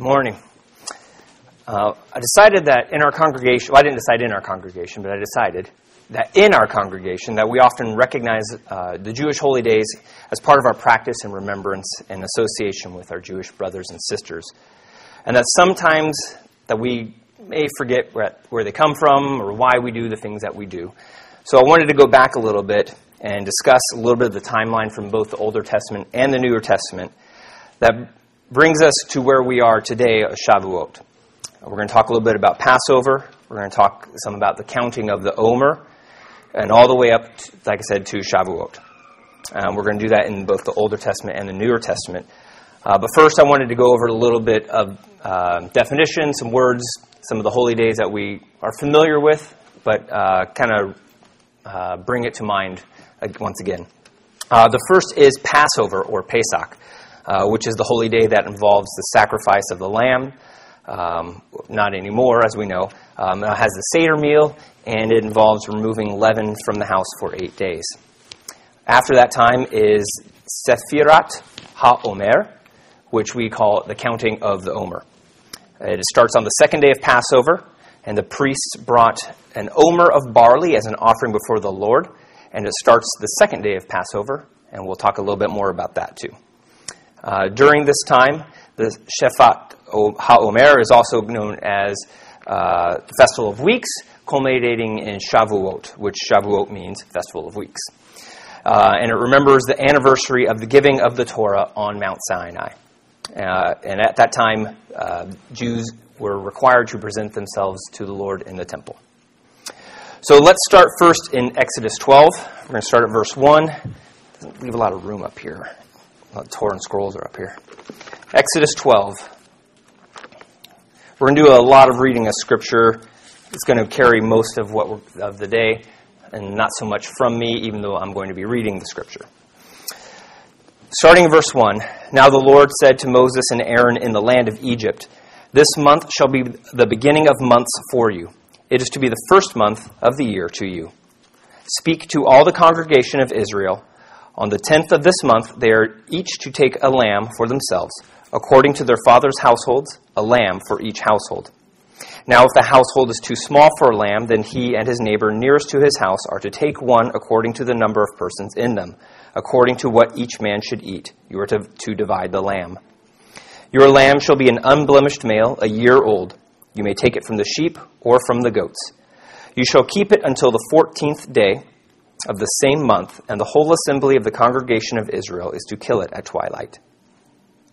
Morning. Uh, I decided that in our congregation, well, I didn't decide in our congregation, but I decided that in our congregation that we often recognize uh, the Jewish holy days as part of our practice and remembrance and association with our Jewish brothers and sisters. And that sometimes that we may forget where, where they come from or why we do the things that we do. So I wanted to go back a little bit and discuss a little bit of the timeline from both the Older Testament and the Newer Testament that brings us to where we are today, Shavuot. We're going to talk a little bit about Passover. We're going to talk some about the counting of the Omer, and all the way up, to, like I said, to Shavuot. Um, we're going to do that in both the Older Testament and the Newer Testament. Uh, but first, I wanted to go over a little bit of uh, definition, some words, some of the holy days that we are familiar with, but uh, kind of uh, bring it to mind once again. Uh, the first is Passover or Pesach. Uh, which is the holy day that involves the sacrifice of the lamb. Um, not anymore, as we know. Um, it has the Seder meal, and it involves removing leaven from the house for eight days. After that time is Sephirat HaOmer, which we call the counting of the Omer. It starts on the second day of Passover, and the priests brought an Omer of barley as an offering before the Lord, and it starts the second day of Passover, and we'll talk a little bit more about that too. Uh, during this time, the Shephat HaOmer is also known as uh, the Festival of Weeks, culminating in Shavuot, which Shavuot means Festival of Weeks. Uh, and it remembers the anniversary of the giving of the Torah on Mount Sinai. Uh, and at that time, uh, Jews were required to present themselves to the Lord in the temple. So let's start first in Exodus 12. We're going to start at verse 1. Doesn't leave a lot of room up here. The Torah and scrolls are up here. Exodus 12. We're going to do a lot of reading of Scripture. It's going to carry most of what of the day, and not so much from me, even though I'm going to be reading the Scripture. Starting in verse 1 Now the Lord said to Moses and Aaron in the land of Egypt, This month shall be the beginning of months for you. It is to be the first month of the year to you. Speak to all the congregation of Israel on the tenth of this month, they are each to take a lamb for themselves, according to their father's households, a lamb for each household. Now, if the household is too small for a lamb, then he and his neighbor nearest to his house are to take one according to the number of persons in them, according to what each man should eat. You are to, to divide the lamb. Your lamb shall be an unblemished male, a year old. You may take it from the sheep or from the goats. You shall keep it until the fourteenth day of the same month, and the whole assembly of the congregation of Israel is to kill it at twilight.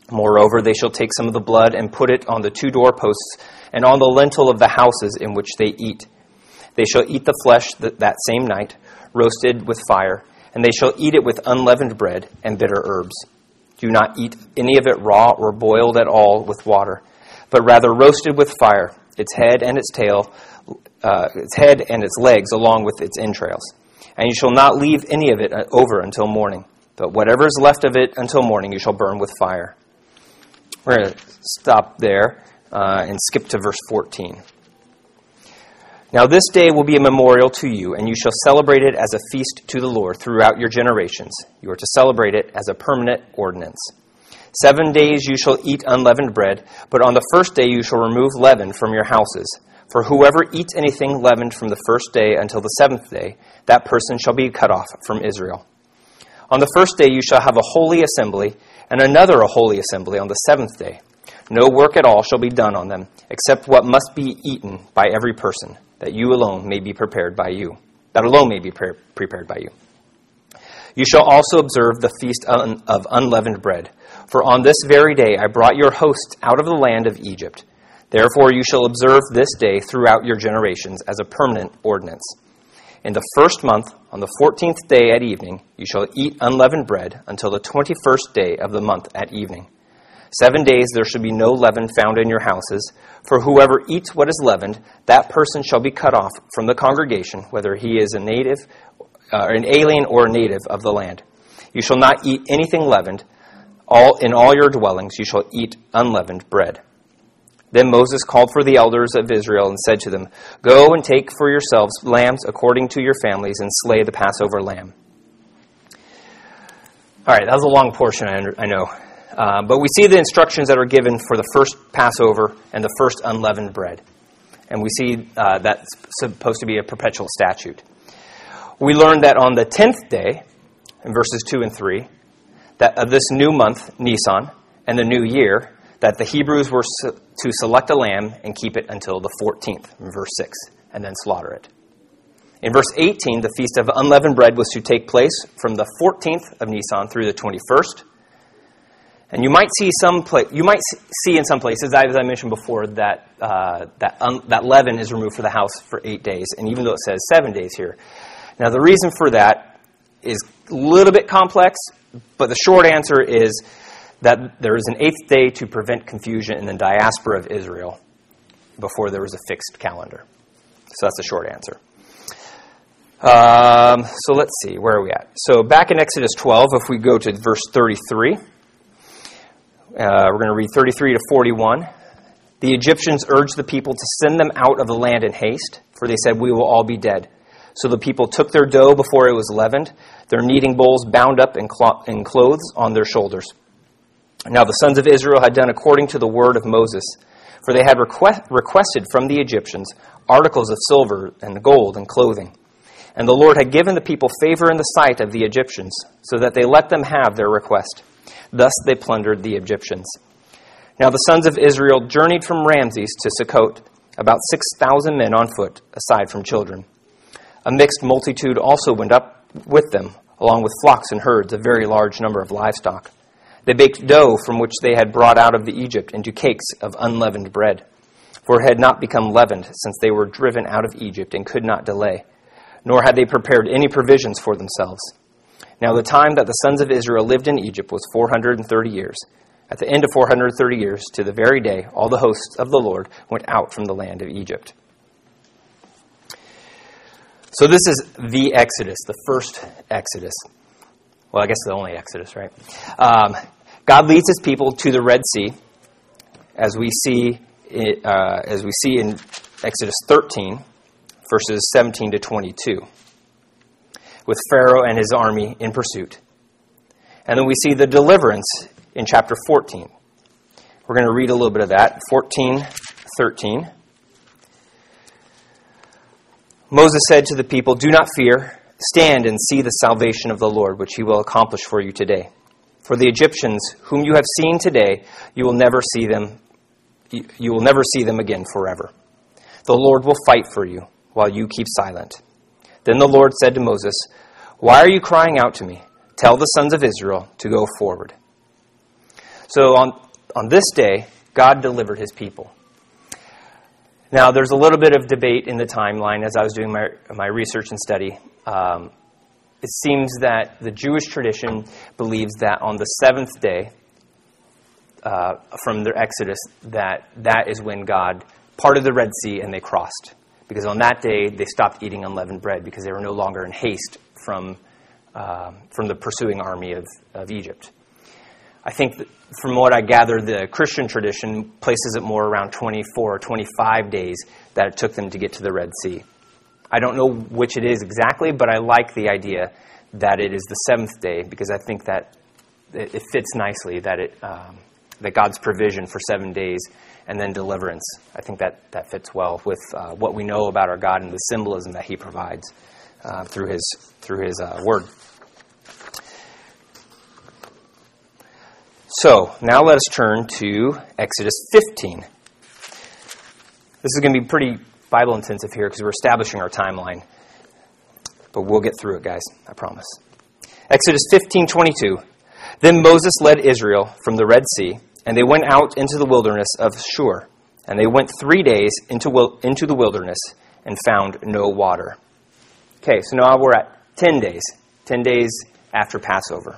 Moreover, they shall take some of the blood and put it on the two doorposts and on the lintel of the houses in which they eat. They shall eat the flesh that same night, roasted with fire, and they shall eat it with unleavened bread and bitter herbs. Do not eat any of it raw or boiled at all with water, but rather roasted with fire, its head and its tail, uh, its head and its legs, along with its entrails and you shall not leave any of it uh, over until morning. But whatever is left of it until morning, you shall burn with fire. We're going to stop there uh, and skip to verse 14. Now, this day will be a memorial to you, and you shall celebrate it as a feast to the Lord throughout your generations. You are to celebrate it as a permanent ordinance. Seven days you shall eat unleavened bread, but on the first day you shall remove leaven from your houses. For whoever eats anything leavened from the first day until the seventh day, that person shall be cut off from Israel. On the first day you shall have a holy assembly, and another a holy assembly on the seventh day. No work at all shall be done on them, except what must be eaten by every person, that you alone may be prepared by you. That alone may be pre- prepared by you. You shall also observe the feast of unleavened bread. For on this very day I brought your hosts out of the land of Egypt. Therefore, you shall observe this day throughout your generations as a permanent ordinance. In the first month, on the fourteenth day at evening, you shall eat unleavened bread until the twenty first day of the month at evening. Seven days there shall be no leaven found in your houses, for whoever eats what is leavened, that person shall be cut off from the congregation, whether he is a native, uh, an alien, or a native of the land. You shall not eat anything leavened. All in all your dwellings you shall eat unleavened bread. Then Moses called for the elders of Israel and said to them, Go and take for yourselves lambs according to your families and slay the Passover lamb. All right, that was a long portion, I know. Uh, but we see the instructions that are given for the first Passover and the first unleavened bread. And we see uh, that's supposed to be a perpetual statute. We learn that on the 10th day, in verses 2 and 3, that of this new month, Nisan, and the new year, that the Hebrews were to select a lamb and keep it until the 14th, in verse 6, and then slaughter it. In verse 18, the Feast of Unleavened Bread was to take place from the 14th of Nisan through the 21st. And you might see some pla- you might see in some places, as I mentioned before, that uh, that un- that leaven is removed for the house for eight days, and even though it says seven days here. Now the reason for that is a little bit complex, but the short answer is that there is an eighth day to prevent confusion in the diaspora of Israel before there was a fixed calendar. So that's the short answer. Um, so let's see, where are we at? So back in Exodus 12, if we go to verse 33, uh, we're going to read 33 to 41. The Egyptians urged the people to send them out of the land in haste, for they said, We will all be dead. So the people took their dough before it was leavened, their kneading bowls bound up in, in clothes on their shoulders. Now the sons of Israel had done according to the word of Moses, for they had request- requested from the Egyptians articles of silver and gold and clothing. And the Lord had given the people favor in the sight of the Egyptians, so that they let them have their request. Thus they plundered the Egyptians. Now the sons of Israel journeyed from Ramses to Sukkot, about 6,000 men on foot, aside from children. A mixed multitude also went up with them, along with flocks and herds, a very large number of livestock. They baked dough from which they had brought out of the Egypt into cakes of unleavened bread, for it had not become leavened since they were driven out of Egypt and could not delay nor had they prepared any provisions for themselves. Now, the time that the sons of Israel lived in Egypt was 430 years. At the end of 430 years, to the very day, all the hosts of the Lord went out from the land of Egypt. So, this is the Exodus, the first Exodus. Well, I guess the only Exodus, right? Um, God leads his people to the Red Sea, as we see, uh, as we see in Exodus 13 verses 17 to 22, with Pharaoh and his army in pursuit. And then we see the deliverance in chapter 14. We're going to read a little bit of that. 14, 13. Moses said to the people, Do not fear. Stand and see the salvation of the Lord, which he will accomplish for you today. For the Egyptians, whom you have seen today, you will never see them. You will never see them again forever. The Lord will fight for you while you keep silent. Then the Lord said to Moses, Why are you crying out to me? Tell the sons of Israel to go forward. So on, on this day, God delivered his people. Now, there's a little bit of debate in the timeline as I was doing my, my research and study. Um, it seems that the Jewish tradition believes that on the seventh day uh, from their Exodus, that that is when God parted the Red Sea and they crossed because on that day they stopped eating unleavened bread because they were no longer in haste from, uh, from the pursuing army of, of Egypt. I think from what I gather, the Christian tradition places it more around 24 or 25 days that it took them to get to the Red Sea. I don't know which it is exactly, but I like the idea that it is the seventh day because I think that it fits nicely that it um, that God's provision for seven days and then deliverance. I think that, that fits well with uh, what we know about our God and the symbolism that He provides uh, through His, through his uh, Word. So, now let us turn to Exodus 15. This is going to be pretty Bible intensive here because we're establishing our timeline. But we'll get through it, guys. I promise. Exodus 15:22. Then Moses led Israel from the Red Sea and they went out into the wilderness of Shur. And they went three days into, into the wilderness and found no water. Okay, so now we're at 10 days. 10 days after Passover.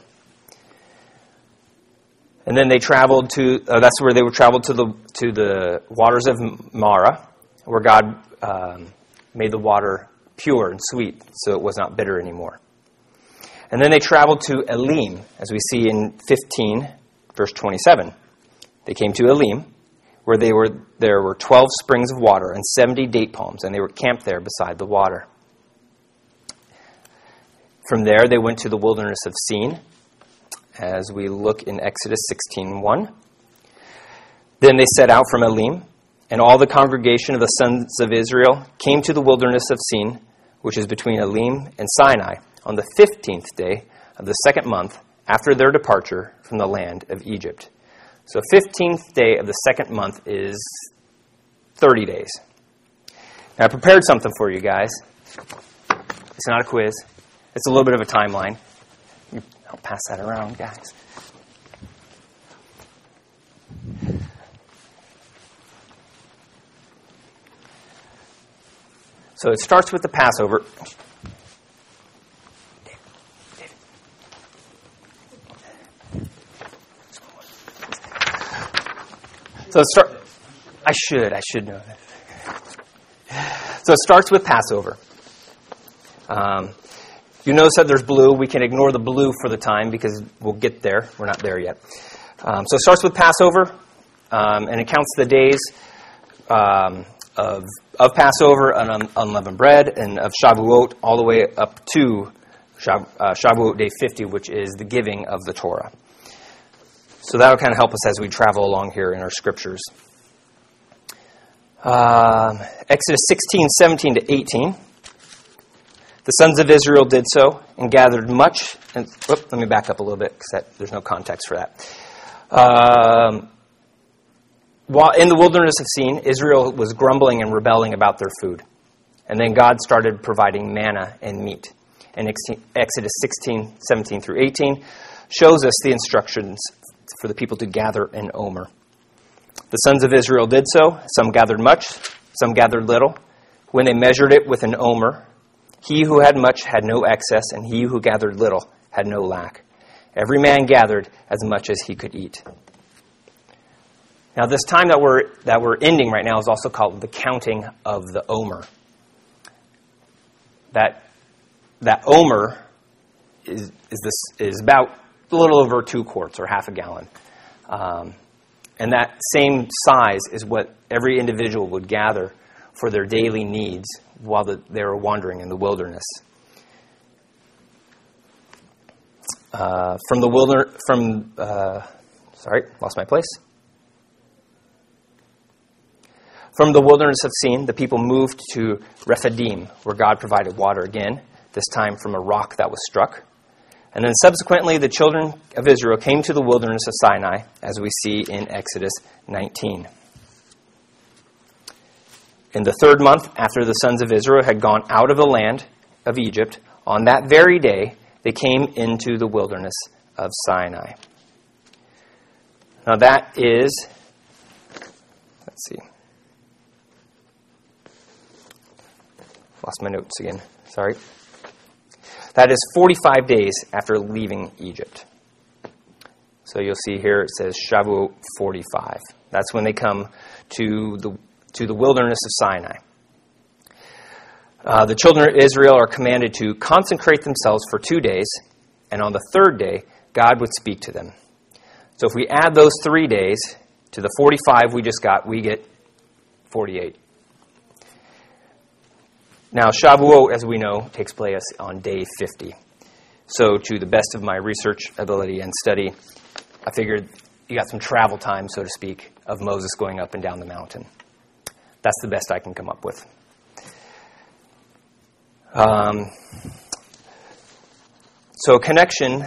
And then they traveled to, uh, that's where they were traveled to the, to the waters of Marah, where God um, made the water pure and sweet, so it was not bitter anymore. And then they traveled to Elim, as we see in 15, verse 27. They came to Elim, where they were, there were 12 springs of water and 70 date palms, and they were camped there beside the water. From there, they went to the wilderness of Sin, as we look in Exodus 16:1. Then they set out from Elim, and all the congregation of the sons of Israel came to the wilderness of Sin, which is between Elim and Sinai, on the 15th day of the second month after their departure from the land of Egypt. So 15th day of the second month is 30 days. Now I prepared something for you guys. It's not a quiz. It's a little bit of a timeline. I'll pass that around, guys. So it starts with the Passover. So start. I should. I should know. So it starts with Passover. Um, you notice that there's blue. We can ignore the blue for the time because we'll get there. We're not there yet. Um, so it starts with Passover, um, and it counts the days um, of, of Passover and un- unleavened bread, and of Shavuot all the way up to uh, Shavuot day 50, which is the giving of the Torah. So that'll kind of help us as we travel along here in our scriptures. Um, Exodus 16, 17 to 18. The sons of Israel did so and gathered much. And whoop, let me back up a little bit because there's no context for that. Um, while in the wilderness of Sin, Israel was grumbling and rebelling about their food. And then God started providing manna and meat. And Exodus 16, 17 through 18 shows us the instructions for the people to gather in Omer. The sons of Israel did so. Some gathered much, some gathered little. When they measured it with an omer, he who had much had no excess, and he who gathered little had no lack. Every man gathered as much as he could eat. Now, this time that we're, that we're ending right now is also called the counting of the omer. That, that omer is, is, this, is about a little over two quarts or half a gallon. Um, and that same size is what every individual would gather for their daily needs while the, they were wandering in the wilderness. Uh, from the wilderness, from, uh, sorry, lost my place. From the wilderness of Sin, the people moved to Rephidim, where God provided water again, this time from a rock that was struck. And then subsequently, the children of Israel came to the wilderness of Sinai, as we see in Exodus 19. In the third month after the sons of Israel had gone out of the land of Egypt, on that very day they came into the wilderness of Sinai. Now that is, let's see, lost my notes again. Sorry. That is 45 days after leaving Egypt. So you'll see here it says Shavuot 45. That's when they come to the, to the wilderness of Sinai. Uh, the children of Israel are commanded to consecrate themselves for two days, and on the third day, God would speak to them. So if we add those three days to the 45 we just got, we get 48. Now, Shavuot, as we know, takes place on day 50. So, to the best of my research ability and study, I figured you got some travel time, so to speak, of Moses going up and down the mountain. That's the best I can come up with. Um, so, connection,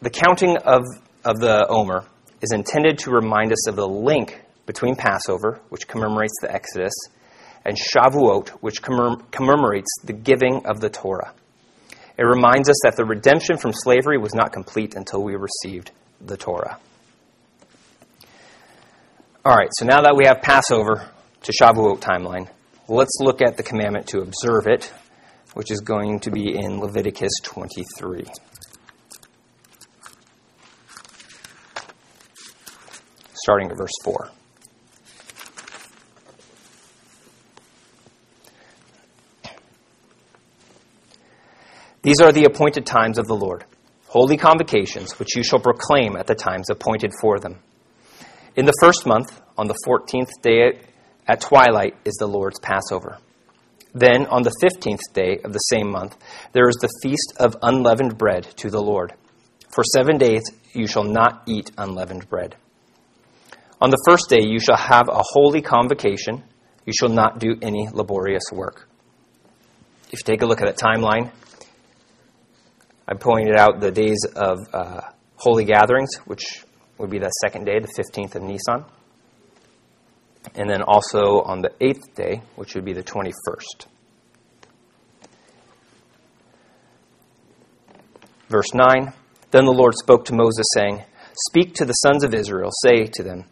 the counting of, of the Omer is intended to remind us of the link between Passover, which commemorates the Exodus, and Shavuot, which commemorates the giving of the Torah. It reminds us that the redemption from slavery was not complete until we received the Torah. All right, so now that we have Passover to Shavuot timeline, let's look at the commandment to observe it, which is going to be in Leviticus 23. Starting at verse 4. These are the appointed times of the Lord, holy convocations, which you shall proclaim at the times appointed for them. In the first month, on the fourteenth day at twilight, is the Lord's Passover. Then, on the fifteenth day of the same month, there is the feast of unleavened bread to the Lord. For seven days you shall not eat unleavened bread. On the first day you shall have a holy convocation. You shall not do any laborious work. If you take a look at that timeline, I pointed out the days of uh, holy gatherings, which would be the second day, the 15th of Nisan. And then also on the eighth day, which would be the 21st. Verse 9 Then the Lord spoke to Moses, saying, Speak to the sons of Israel, say to them,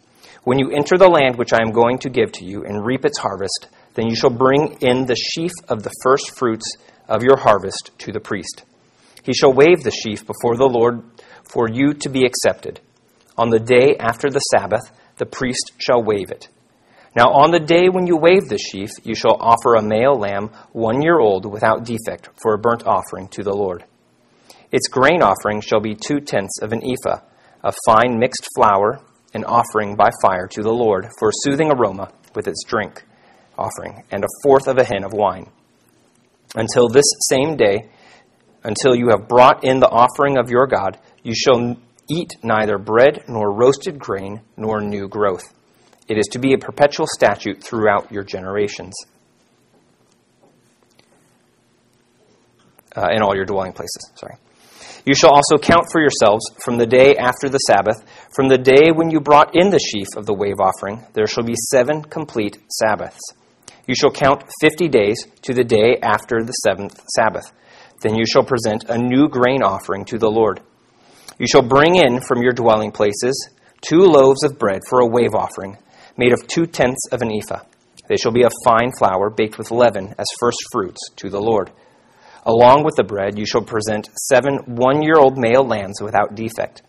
When you enter the land which I am going to give to you, and reap its harvest, then you shall bring in the sheaf of the first fruits of your harvest to the priest. He shall wave the sheaf before the Lord for you to be accepted. On the day after the Sabbath, the priest shall wave it. Now, on the day when you wave the sheaf, you shall offer a male lamb, one year old, without defect, for a burnt offering to the Lord. Its grain offering shall be two tenths of an ephah of fine mixed flour, an offering by fire to the Lord for a soothing aroma with its drink offering, and a fourth of a hin of wine. Until this same day, until you have brought in the offering of your God, you shall eat neither bread nor roasted grain nor new growth. It is to be a perpetual statute throughout your generations. Uh, in all your dwelling places. Sorry. You shall also count for yourselves from the day after the Sabbath, from the day when you brought in the sheaf of the wave offering, there shall be seven complete Sabbaths. You shall count fifty days to the day after the seventh Sabbath. Then you shall present a new grain offering to the Lord. You shall bring in from your dwelling places two loaves of bread for a wave offering, made of two tenths of an ephah. They shall be of fine flour, baked with leaven as first fruits to the Lord. Along with the bread, you shall present seven one year old male lambs without defect,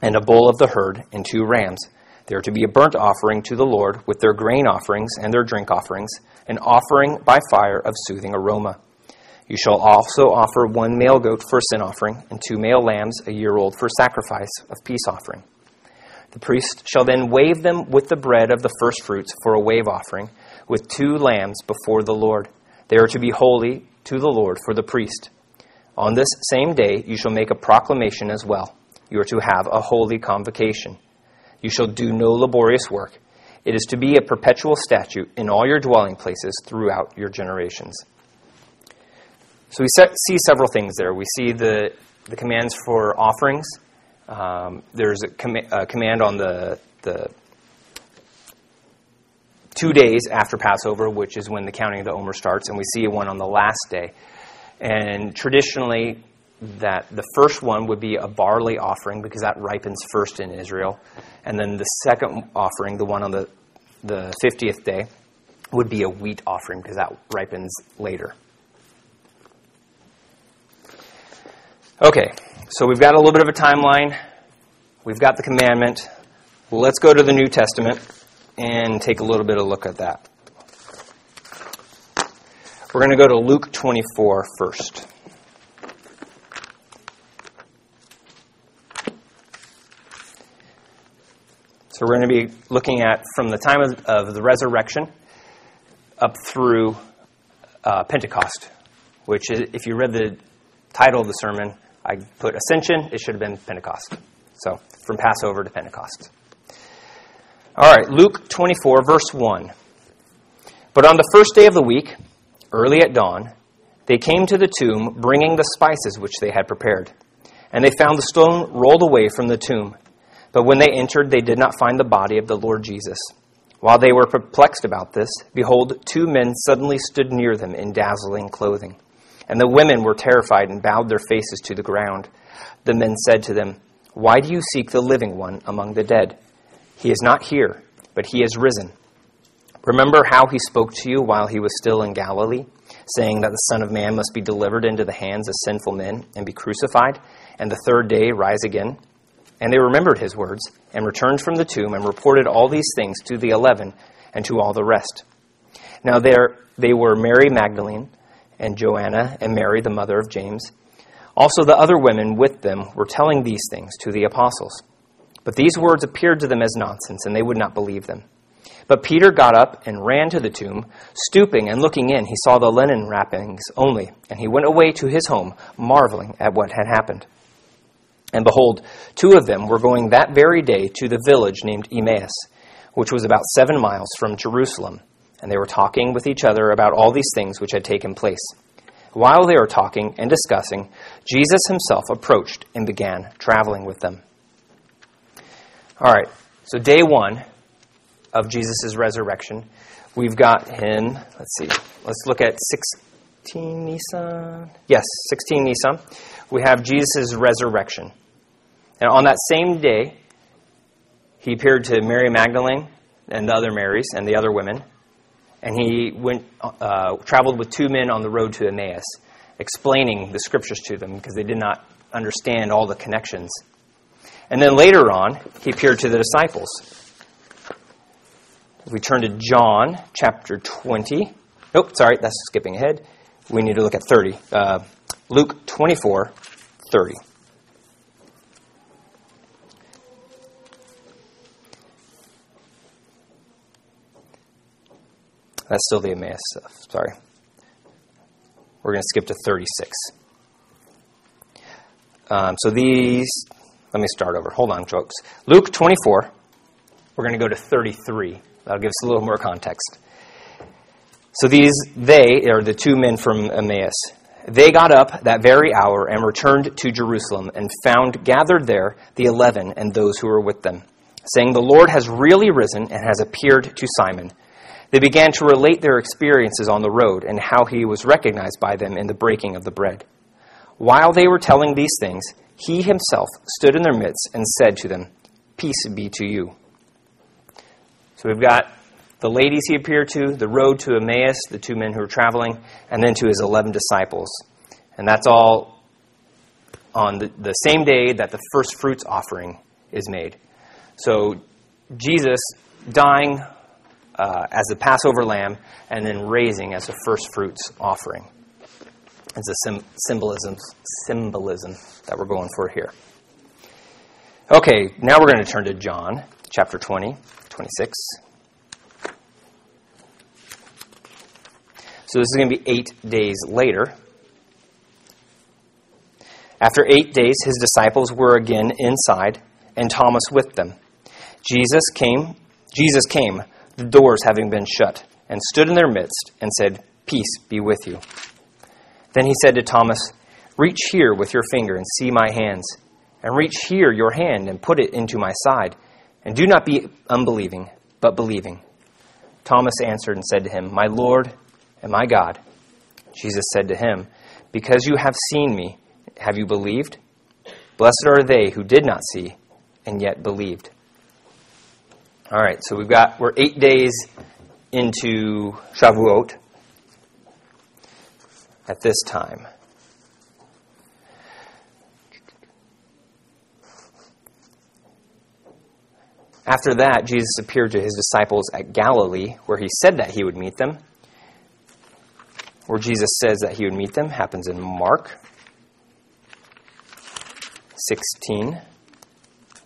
and a bull of the herd and two rams. They are to be a burnt offering to the Lord with their grain offerings and their drink offerings, an offering by fire of soothing aroma. You shall also offer one male goat for sin offering, and two male lambs a year old for sacrifice of peace offering. The priest shall then wave them with the bread of the first fruits for a wave offering, with two lambs before the Lord. They are to be holy to the Lord for the priest. On this same day you shall make a proclamation as well. You are to have a holy convocation. You shall do no laborious work. It is to be a perpetual statute in all your dwelling places throughout your generations. So we see several things there. We see the, the commands for offerings. Um, there's a, com- a, command on the, the two days after Passover, which is when the counting of the Omer starts, and we see one on the last day. And traditionally, that the first one would be a barley offering because that ripens first in Israel, and then the second offering, the one on the the 50th day, would be a wheat offering because that ripens later. Okay, so we've got a little bit of a timeline. We've got the commandment. Let's go to the New Testament and take a little bit of a look at that. We're going to go to Luke 24 first. So we're going to be looking at from the time of, of the resurrection up through uh, Pentecost, which is, if you read the title of the sermon, I put Ascension, it should have been Pentecost. So from Passover to Pentecost. All right, Luke 24, verse 1. But on the first day of the week, early at dawn, they came to the tomb bringing the spices which they had prepared. And they found the stone rolled away from the tomb. But when they entered, they did not find the body of the Lord Jesus. While they were perplexed about this, behold, two men suddenly stood near them in dazzling clothing. And the women were terrified and bowed their faces to the ground. The men said to them, Why do you seek the living one among the dead? He is not here, but he is risen. Remember how he spoke to you while he was still in Galilee, saying that the Son of Man must be delivered into the hands of sinful men and be crucified, and the third day rise again? And they remembered his words, and returned from the tomb, and reported all these things to the eleven and to all the rest. Now there they were Mary Magdalene, and Joanna, and Mary, the mother of James. Also the other women with them were telling these things to the apostles. But these words appeared to them as nonsense, and they would not believe them. But Peter got up and ran to the tomb. Stooping and looking in, he saw the linen wrappings only, and he went away to his home, marveling at what had happened. And behold, two of them were going that very day to the village named Emmaus, which was about seven miles from Jerusalem. And they were talking with each other about all these things which had taken place. While they were talking and discussing, Jesus himself approached and began traveling with them. All right, so day one of Jesus' resurrection, we've got him, let's see, let's look at 16 Nisan. Yes, 16 Nisan. We have Jesus' resurrection. And on that same day, he appeared to Mary Magdalene and the other Marys and the other women. And he went, uh, traveled with two men on the road to Emmaus, explaining the scriptures to them because they did not understand all the connections. And then later on, he appeared to the disciples. If we turn to John chapter 20, nope, sorry, that's skipping ahead. We need to look at 30. Uh, Luke 24, 30. That's still the Emmaus stuff. Sorry. We're going to skip to 36. Um, so these, let me start over. Hold on, folks. Luke 24. We're going to go to 33. That'll give us a little more context. So these, they are the two men from Emmaus. They got up that very hour and returned to Jerusalem and found gathered there the eleven and those who were with them, saying, The Lord has really risen and has appeared to Simon. They began to relate their experiences on the road and how he was recognized by them in the breaking of the bread. While they were telling these things, he himself stood in their midst and said to them, Peace be to you. So we've got the ladies he appeared to, the road to Emmaus, the two men who were traveling, and then to his 11 disciples. And that's all on the, the same day that the first fruits offering is made. So Jesus dying uh, as the Passover lamb and then raising as a first fruits offering. It's a sim- symbolism, symbolism that we're going for here. Okay, now we're going to turn to John chapter 20, 26. So this is going to be eight days later. After eight days, his disciples were again inside, and Thomas with them. Jesus came. Jesus came the doors having been shut, and stood in their midst, and said, Peace be with you. Then he said to Thomas, Reach here with your finger and see my hands, and reach here your hand and put it into my side, and do not be unbelieving, but believing. Thomas answered and said to him, My Lord and my God. Jesus said to him, Because you have seen me, have you believed? Blessed are they who did not see and yet believed. All right, so we've got we're eight days into Shavuot at this time. After that, Jesus appeared to his disciples at Galilee, where he said that he would meet them. Where Jesus says that he would meet them happens in Mark 16,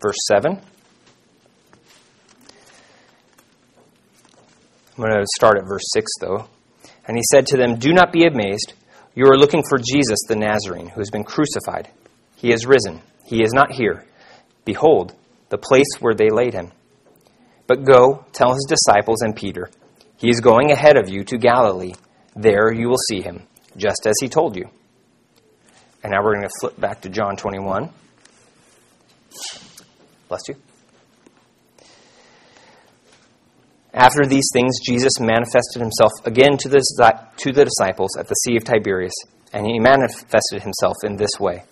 verse 7. I'm going to start at verse 6, though. And he said to them, Do not be amazed. You are looking for Jesus the Nazarene, who has been crucified. He is risen. He is not here. Behold, the place where they laid him. But go, tell his disciples and Peter, He is going ahead of you to Galilee. There you will see him, just as he told you. And now we're going to flip back to John 21. Bless you. After these things, Jesus manifested himself again to the, to the disciples at the Sea of Tiberias, and he manifested himself in this way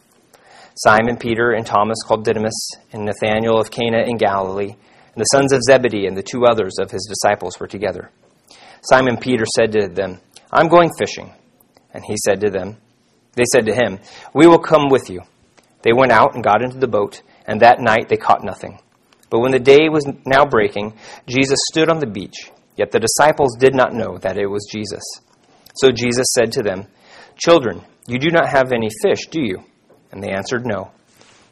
Simon Peter and Thomas called Didymus, and Nathanael of Cana in Galilee, and the sons of Zebedee and the two others of his disciples were together. Simon Peter said to them, I'm going fishing. And he said to them, They said to him, We will come with you. They went out and got into the boat, and that night they caught nothing. But when the day was now breaking, Jesus stood on the beach, yet the disciples did not know that it was Jesus. So Jesus said to them, Children, you do not have any fish, do you? And they answered, No.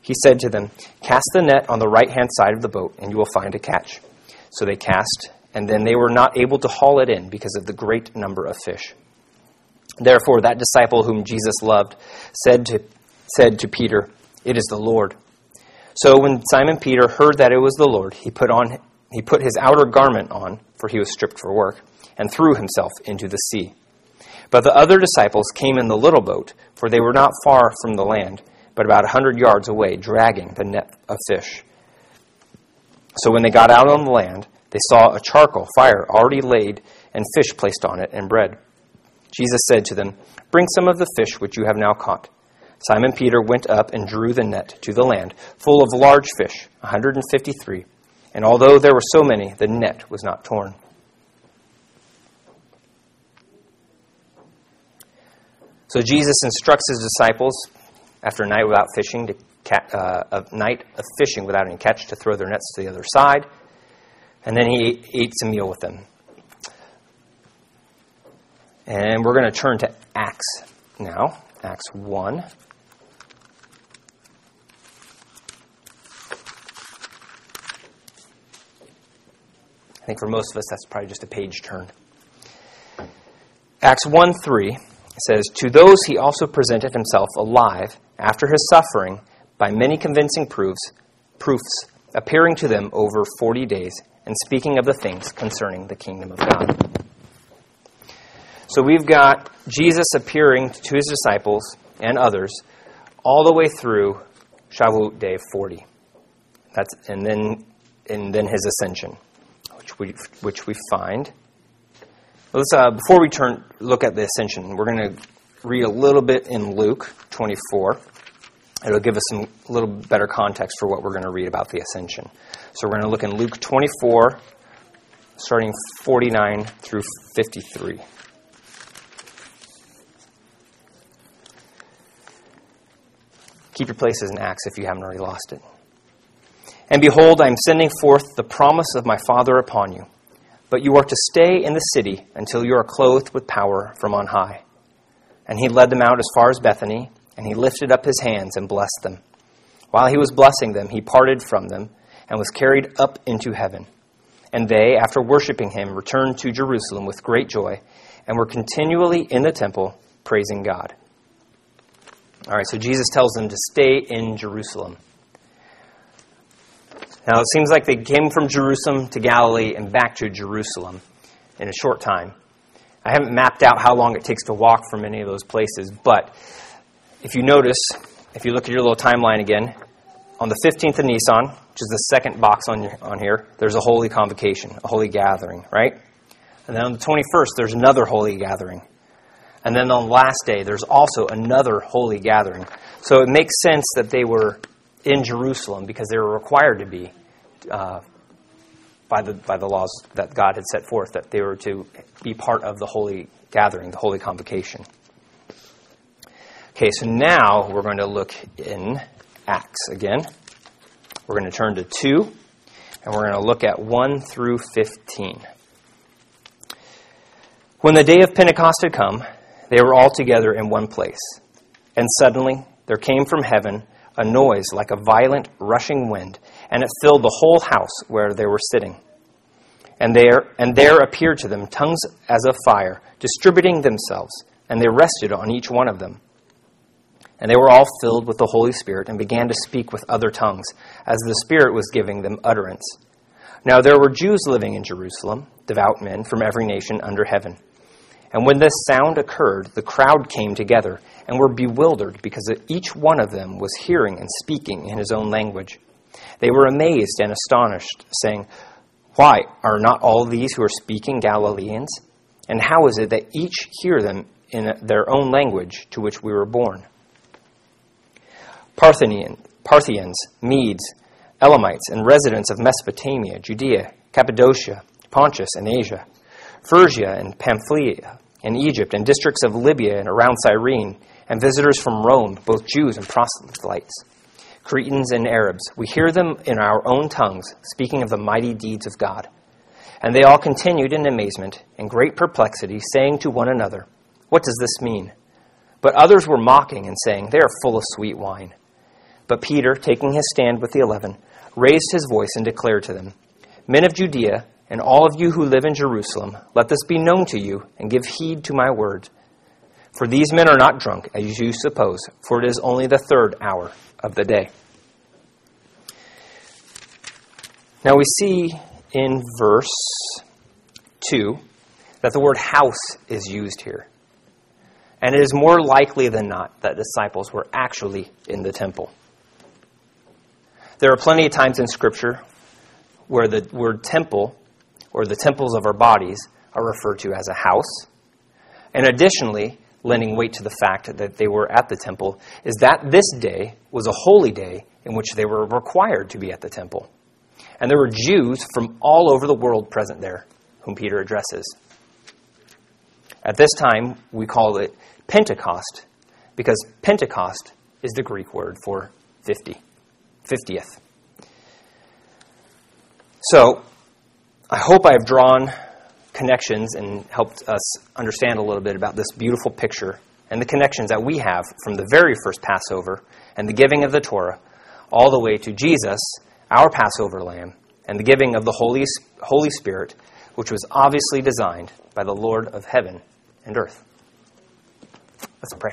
He said to them, Cast the net on the right hand side of the boat, and you will find a catch. So they cast, and then they were not able to haul it in because of the great number of fish. Therefore, that disciple whom Jesus loved said to, said to Peter, It is the Lord. So when Simon Peter heard that it was the Lord, he put on he put his outer garment on, for he was stripped for work, and threw himself into the sea. But the other disciples came in the little boat, for they were not far from the land, but about a hundred yards away, dragging the net of fish. So when they got out on the land, they saw a charcoal fire already laid, and fish placed on it, and bread. Jesus said to them, Bring some of the fish which you have now caught. Simon Peter went up and drew the net to the land, full of large fish, a 153. And although there were so many, the net was not torn. So Jesus instructs his disciples after a night without fishing, to uh, a night of fishing without any catch, to throw their nets to the other side. And then he eats a meal with them. And we're going to turn to Acts now, Acts 1. I think for most of us, that's probably just a page turn. Acts 1 3 says, To those he also presented himself alive after his suffering by many convincing proofs, proofs, appearing to them over 40 days and speaking of the things concerning the kingdom of God. So we've got Jesus appearing to his disciples and others all the way through Shavuot day 40. That's, and, then, and then his ascension which we, which we find. Let's, uh, before we turn look at the ascension, we're going to read a little bit in Luke 24. It'll give us some little better context for what we're going to read about the ascension. So we're going to look in Luke 24, starting 49 through 53. Keep your places in Acts if you haven't already lost it. And behold, I am sending forth the promise of my Father upon you. But you are to stay in the city until you are clothed with power from on high. And he led them out as far as Bethany, and he lifted up his hands and blessed them. While he was blessing them, he parted from them and was carried up into heaven. And they, after worshiping him, returned to Jerusalem with great joy and were continually in the temple praising God. All right, so Jesus tells them to stay in Jerusalem. Now, it seems like they came from Jerusalem to Galilee and back to Jerusalem in a short time. I haven't mapped out how long it takes to walk from any of those places, but if you notice, if you look at your little timeline again, on the 15th of Nisan, which is the second box on, your, on here, there's a holy convocation, a holy gathering, right? And then on the 21st, there's another holy gathering. And then on the last day, there's also another holy gathering. So it makes sense that they were in Jerusalem because they were required to be uh, by the by the laws that God had set forth that they were to be part of the holy gathering, the holy convocation. Okay, so now we're going to look in Acts again. We're going to turn to 2, and we're going to look at 1 through 15. When the day of Pentecost had come, they were all together in one place. And suddenly there came from heaven a noise like a violent rushing wind, and it filled the whole house where they were sitting. And there, and there appeared to them tongues as of fire, distributing themselves, and they rested on each one of them. And they were all filled with the Holy Spirit and began to speak with other tongues, as the Spirit was giving them utterance. Now there were Jews living in Jerusalem, devout men from every nation under heaven. And when this sound occurred, the crowd came together and were bewildered because each one of them was hearing and speaking in his own language. They were amazed and astonished, saying, Why are not all these who are speaking Galileans? And how is it that each hear them in their own language to which we were born? Parthian, Parthians, Medes, Elamites, and residents of Mesopotamia, Judea, Cappadocia, Pontus, and Asia, Phrygia and Pamphylia, and Egypt, and districts of Libya and around Cyrene, and visitors from Rome, both Jews and proselytes, Cretans and Arabs. We hear them in our own tongues, speaking of the mighty deeds of God. And they all continued in amazement and great perplexity, saying to one another, What does this mean? But others were mocking and saying, They are full of sweet wine. But Peter, taking his stand with the eleven, raised his voice and declared to them, Men of Judea, and all of you who live in Jerusalem, let this be known to you, and give heed to my words. For these men are not drunk, as you suppose, for it is only the third hour of the day. Now we see in verse 2 that the word house is used here. And it is more likely than not that disciples were actually in the temple. There are plenty of times in Scripture where the word temple or the temples of our bodies are referred to as a house. And additionally, lending weight to the fact that they were at the temple is that this day was a holy day in which they were required to be at the temple. And there were Jews from all over the world present there, whom Peter addresses. At this time, we call it Pentecost, because Pentecost is the Greek word for 50, 50th. So, I hope I have drawn connections and helped us understand a little bit about this beautiful picture and the connections that we have from the very first Passover and the giving of the Torah all the way to Jesus, our Passover lamb, and the giving of the Holy, Holy Spirit, which was obviously designed by the Lord of heaven and earth. Let's pray.